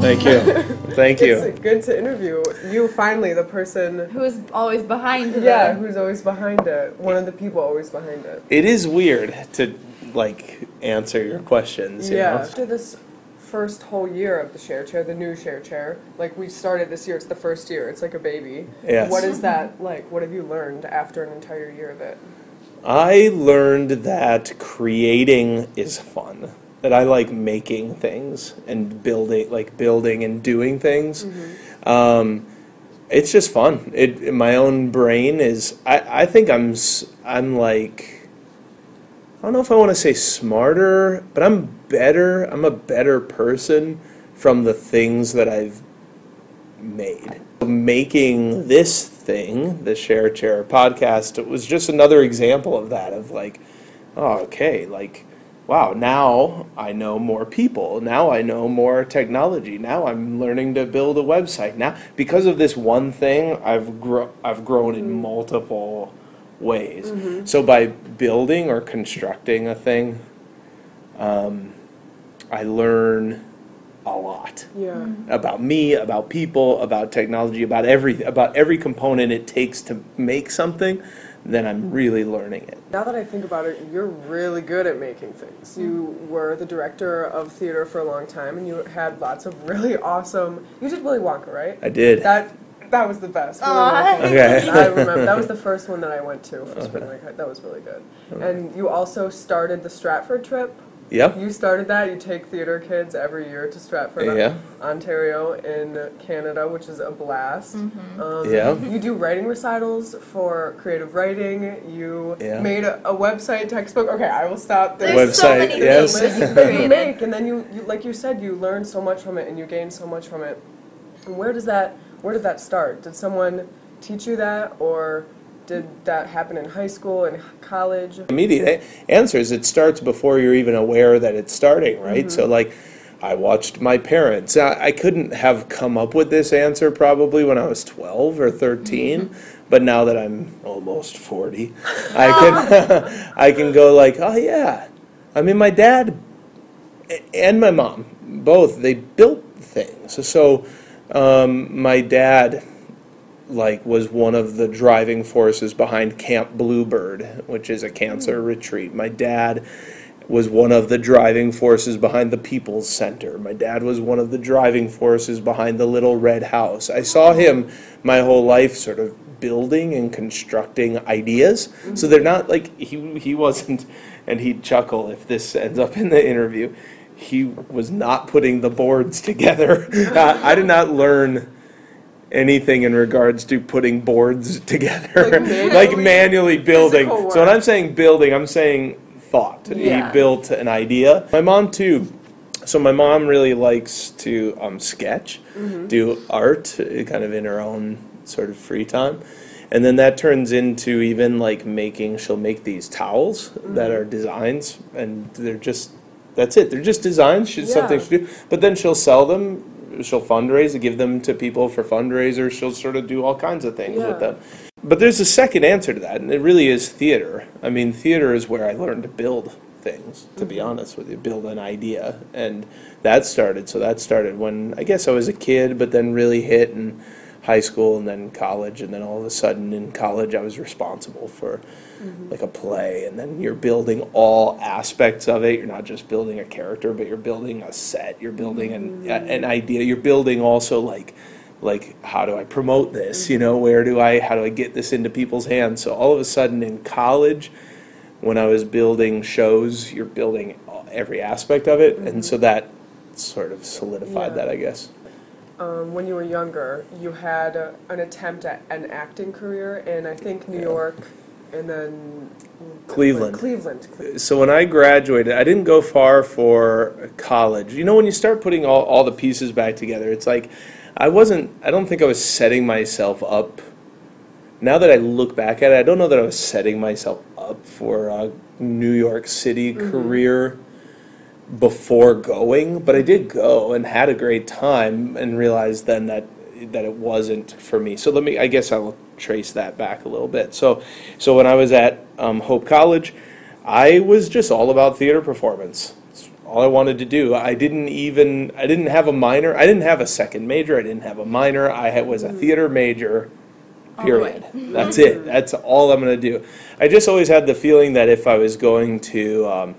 Thank you. Thank you. It's good to interview you. Finally, the person. Who is always behind the Yeah, who's always behind it? One of the people always behind it. It is weird to like answer your questions. You Yeah. Know? After this first whole year of the share chair, the new share chair, like we started this year, it's the first year. It's like a baby. Yes. What is that like? What have you learned after an entire year of it? I learned that creating is fun. That I like making things and building, like building and doing things. Um, it's just fun. It my own brain is. I, I think I'm I'm like. I don't know if I want to say smarter, but I'm better. I'm a better person from the things that I've made. Making this thing, the Share Chair podcast, it was just another example of that. Of like, oh, okay, like, wow, now I know more people. Now I know more technology. Now I'm learning to build a website. Now, because of this one thing, I've gro- I've grown in mm-hmm. multiple ways. Mm-hmm. So by building or constructing a thing, um, I learn a lot Yeah. Mm-hmm. about me, about people, about technology, about every about every component it takes to make something, then I'm really learning it. Now that I think about it, you're really good at making things. You were the director of theater for a long time, and you had lots of really awesome. You did Willy Wonka, right? I did. That that was the best. Willy Wonka. Okay. I remember that was the first one that I went to for spring break. That was really good. And you also started the Stratford trip. Yep. You started that. You take theater kids every year to Stratford, Yeah. Ontario, in Canada, which is a blast. Um, Yeah. You do writing recitals for creative writing. You Yeah. made a, a website textbook. Okay, I will stop there. There's so Website, many yes. things that you that you created. make, and then you, you, like you said, you learn so much from it, and you gain so much from it. And where does that, where did that start? Did someone teach you that, or did that happen in high school and college? Immediate answer is it starts before you're even aware that it's starting, right? So like I watched my parents. I, I couldn't have come up with this answer probably when I was 12 or 13, but now that I'm almost 40, I can I can go like, "Oh yeah. I mean my dad and my mom both they built things. So um, my dad like was one of the driving forces behind Camp Bluebird, which is a cancer retreat. My dad was one of the driving forces behind the People's Center. My dad was one of the driving forces behind the Little Red House. I saw him my whole life sort of building and constructing ideas. So they're not like he he wasn't and he'd chuckle if this ends up in the interview. He was not putting the boards together. Uh, I did not learn anything in regards to putting boards together, Like manually- like manually building. So when. I'm saying building, I'm saying thought. Yeah. He built an idea. My mom too. So my mom really likes to um, sketch, Mm-hmm. do art, kind of in her own sort of free time. And then that turns into even like making, she'll make these towels Mm-hmm. that are designs, and they're just, that's it. They're just designs. She's something Yeah. she do. But then she'll sell them, she'll fundraise, give them to people for fundraisers. She'll sort of do all kinds of things Yeah. with them. But there's a second answer to that, and it really is theater. I mean, theater is where I learned to build things, to be mm-hmm. honest with you, build an idea. And that started, so that started when I guess I was a kid, but then really hit in high school and then college. And then all of a sudden in college, I was responsible for mm-hmm. like a play. And then you're building all aspects of it. You're not just building a character, but you're building a set, you're building an, mm-hmm. an idea, you're building also like, like how do I promote this? You know, where do I how do I get this into people's hands? So all of a sudden in college, when I was building shows, you're building every aspect of it, and so mm-hmm. that sort of solidified Yeah. that, I guess. Um, when you were younger, you had uh, an attempt at an acting career in, I think, New Yeah. York, and then Cleveland. Cleveland. Cle- So when I graduated, I didn't go far for college. You know, when you start putting all, all the pieces back together, it's like I wasn't, I don't think I was setting myself up. Now that I look back at it, I don't know that I was setting myself up for a New York City career before going, but I did go and had a great time and realized then that that it wasn't for me. So let me I guess I'll trace that back a little bit. So so when I was at um, Hope College, I was just all about theater performance. It's all I wanted to do. I didn't even I didn't have a minor. I didn't have a second major. I didn't have a minor. I had, was a theater major. All the way. Period. That's it. That's all I'm going to do. I just always had the feeling that if I was going to, um,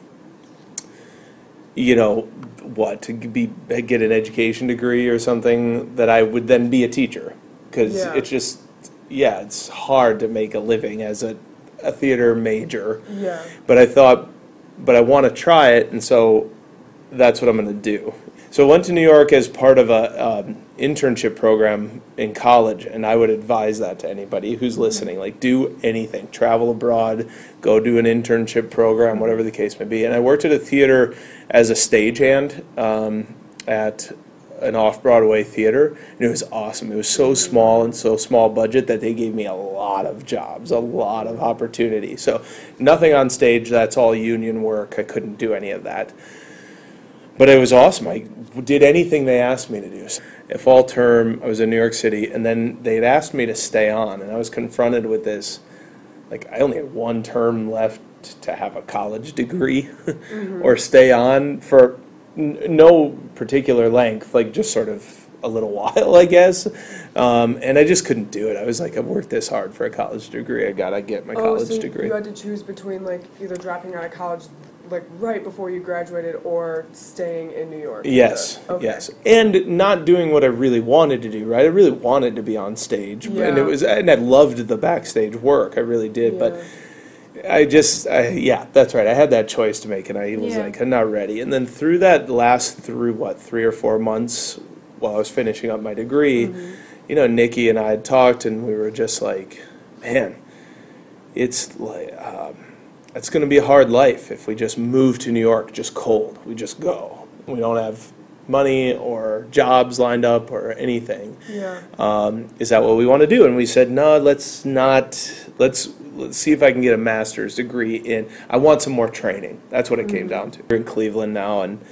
you know, what to be get an education degree or something, that I would then be a teacher because Yeah. it's just yeah, it's hard to make a living as a a theater major. Yeah. But I thought, but I want to try it, and so that's what I'm going to do. So I went to New York as part of a um, internship program in college, and I would advise that to anybody who's listening. Like, do anything, travel abroad, go do an internship program, whatever the case may be. And I worked at a theater as a stagehand um, at an off-Broadway theater, and it was awesome. It was so small and so small budget that they gave me a lot of jobs, a lot of opportunity. So nothing on stage. That's all union work. I couldn't do any of that. But it was awesome. I did anything they asked me to do. A fall term, I was in New York City, and then they'd asked me to stay on, and I was confronted with this. Like, I only had one term left to have a college degree or stay on for n- no particular length, like just sort of a little while, I guess. Um, and I just couldn't do it. I was like, I've worked this hard for a college degree. I gotta get my Oh, college so degree. you had to choose between like either dropping out of college like right before you graduated or staying in New York. Yes, Okay. yes, and not doing what I really wanted to do. Right, I really wanted to be on stage, and it was, and I loved the backstage work. I really did, but I just, I, yeah, that's right. I had that choice to make, and I was Yeah. like, I'm not ready. And then through that last through what three or four months while I was finishing up my degree, Mm-hmm. you know, Nikki and I had talked, and we were just like, man, it's like. Um, it's going to be a hard life if we just move to New York just cold. We just go. We don't have money or jobs lined up or anything. Yeah. Um, is that what we want to do? And we said, no, let's not. Let's let's see if I can get a master's degree in. I want some more training. That's what it came down to. We're in Cleveland now, and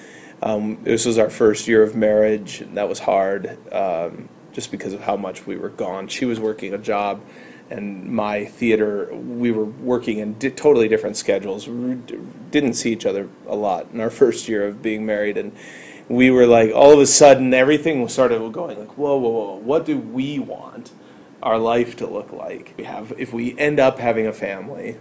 um, this was our first year of marriage. And that was hard, um, just because of how much we were gone. She was working a job, and my theater. We were working in di- totally different schedules. We didn't see each other a lot in our first year of being married, and we were like, all of a sudden, everything was of going like, whoa, whoa, whoa, what do we want our life to look like? We have, if we end up having a family,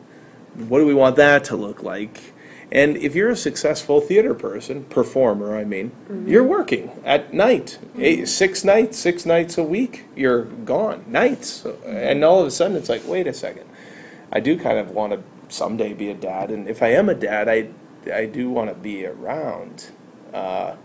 what do we want that to look like? And if you're a successful theater person, performer, I mean, you're working at night, eight, six nights, six nights a week. You're gone nights, and all of a sudden it's like, wait a second, I do kind of want to someday be a dad, and if I am a dad, I I do want to be around. Uh,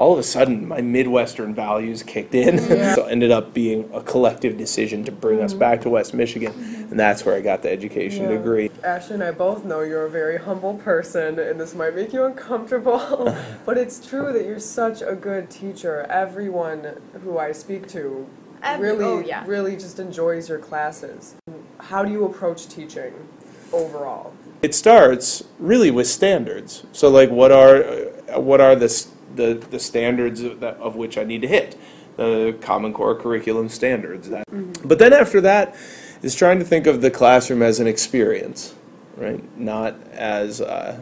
all of a sudden, my Midwestern values kicked in, so ended up being a collective decision to bring us back to West Michigan, and that's where I got the education Yeah. degree. Ashley and I both know you're a very humble person, and this might make you uncomfortable, but it's true that you're such a good teacher. Everyone who I speak to Every- really, oh, yeah. really just enjoys your classes. How do you approach teaching overall? It starts really with standards. So, like, what are uh, what are the s- the, the standards of, that, of which I need to hit? The Common Core curriculum standards. That. But then after that is trying to think of the classroom as an experience, right? Not as uh,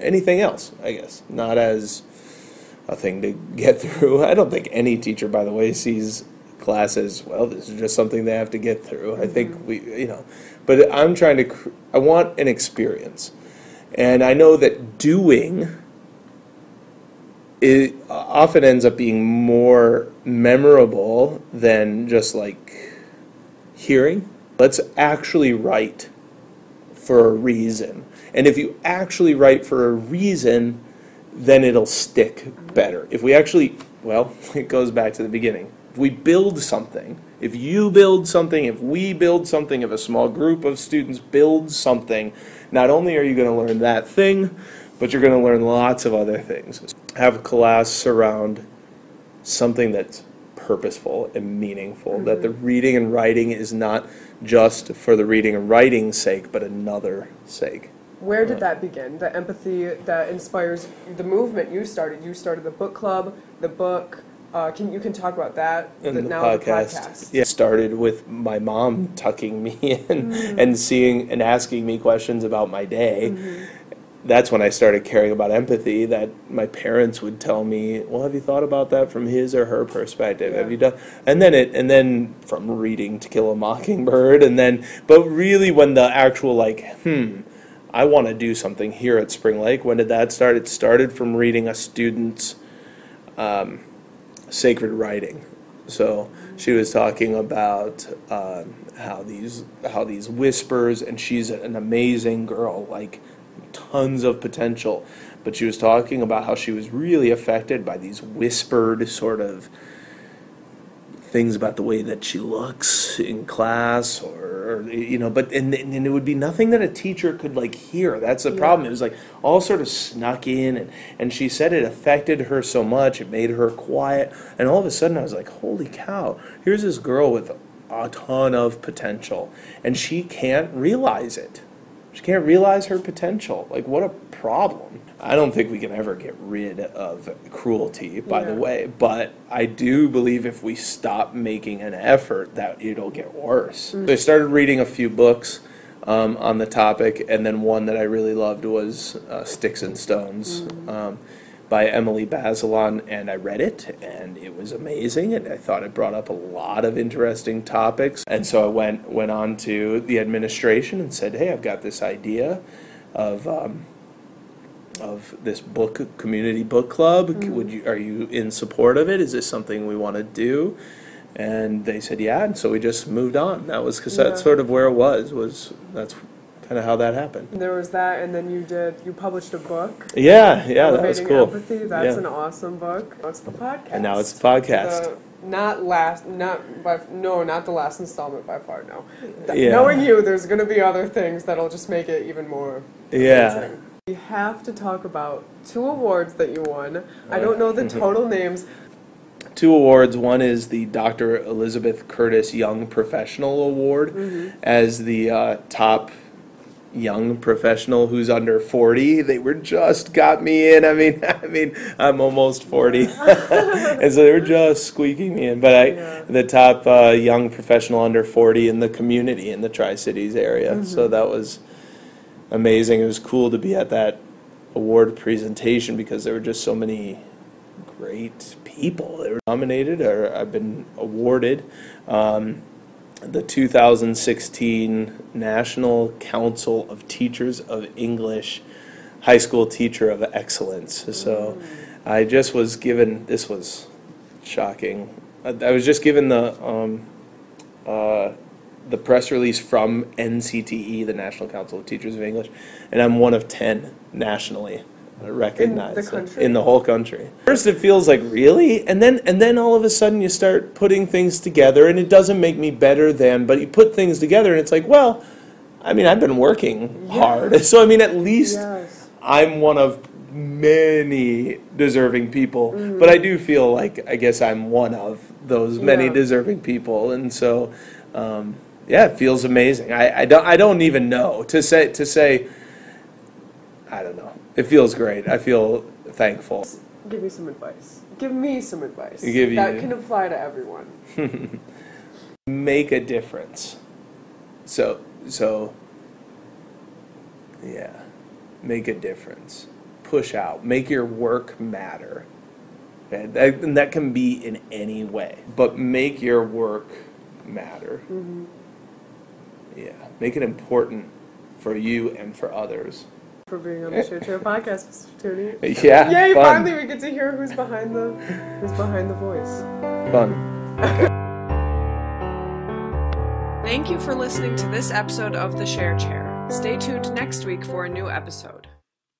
anything else, I guess. Not as a thing to get through. I don't think any teacher, by the way, sees classes. Well, this is just something they have to get through. I think we, you know, but I'm trying to. cr- I want an experience, and I know that doing it often ends up being more memorable than just like hearing. Let's actually write for a reason. And if you actually write for a reason, then it'll stick better. If we actually, well, it goes back to the beginning. If we build something, if you build something, if we build something, if a small group of students builds something, not only are you going to learn that thing, but you're going to learn lots of other things. Have class around something that's purposeful and meaningful, that the mm-hmm. reading and writing is not just for the reading and writing's sake, but another sake. Where did uh. that begin? The empathy that inspires the movement you started. You started the book club, the book. Uh, can you can talk about that? And the, the now podcast, the podcast. yeah, started with my mom tucking me in mm-hmm. and seeing and asking me questions about my day, mm-hmm. That's when I started caring about empathy. That my parents would tell me, "Well, have you thought about that from his or her perspective? Have you done?" And then it, and then from reading To Kill a Mockingbird, and then, but really, when the actual like, hmm, I want to do something here at Spring Lake. When did that start? It started from reading a student's um, sacred writing. So she was talking about um, how these how these whispers, and she's an amazing girl, like tons of potential. But she was talking about how she was really affected by these whispered sort of things about the way that she looks in class or, or you know but and, and it would be nothing that a teacher could like hear. That's the problem. It was like all sort of snuck in and, and she said it affected her so much it made her quiet. And all of a sudden i was like holy cow here's this girl with a ton of potential. And she can't realize it she can't realize her potential. Like what a problem. I don't think we can ever get rid of cruelty by the way but i do believe if we stop making an effort that it'll get worse. So i started reading a few books um, on the topic and then one that i really loved was uh, sticks and stones. Um, by emily bazelon and i read it and it was amazing and i thought it brought up a lot of interesting topics and so i went went on to the administration and said hey i've got this idea of um, of this book community book club. Would you are you in support of it? Is this something we want to do? And they said yeah, and so we just moved on. That was because Yeah. that's sort of where it was. Was that's kind of how that happened. There was that, and then you did. You published a book. Yeah, yeah, that was cool. Empathy. That's Yeah. an awesome book. It's the podcast. And now it's podcast. The, not last, not by no, not the last installment by far. No. Th- Yeah. Knowing you, there's going to be other things that'll just make it even more. Yeah. amazing. We have to talk about two awards that you won. I don't know the total names. Two awards. One is the Dr. Elizabeth Curtis Young Professional Award as the uh, top young professional who's under 40 they were just got me in. I mean i mean i'm almost 40 and so they were just squeaking me in. But i Yeah. the top uh, young professional under 40 in the community in the tri-cities area. So that was amazing. It was cool to be at that award presentation because there were just so many great people that were nominated or i've been awarded. Um, the 2016 National Council of Teachers of English High School Teacher of Excellence. So I just was given, this was shocking. I I was just given the, um, uh, the press release from NCTE, the National Council of Teachers of English, and I'm one of 10 nationally recognized country? in the whole country. First, it feels like really, and then and then all of a sudden you start putting things together, and it doesn't make me better than, but you put things together, and it's like, well, I mean, I've been working hard, so I mean, at least Yes. I'm one of many deserving people, but I do feel like I guess I'm one of those many Yeah. deserving people, and so um, yeah, it feels amazing. I, I don't I don't even know to say to say. I don't know. It feels great. I feel thankful. Give me some advice. Give me some advice. Give that can apply to everyone. Make a difference. So so. Yeah, make a difference. Push out. Make your work matter. And that, and that can be in any way, but make your work matter. Mm-hmm. Yeah, make it important for you and for others. For being on the Share Chair podcast, Mr. Theune. Yeah, Yay! fun. Finally, we get to hear who's behind the who's behind the voice. Fun. Thank you for listening to this episode of The Share Chair. Stay tuned next week for a new episode.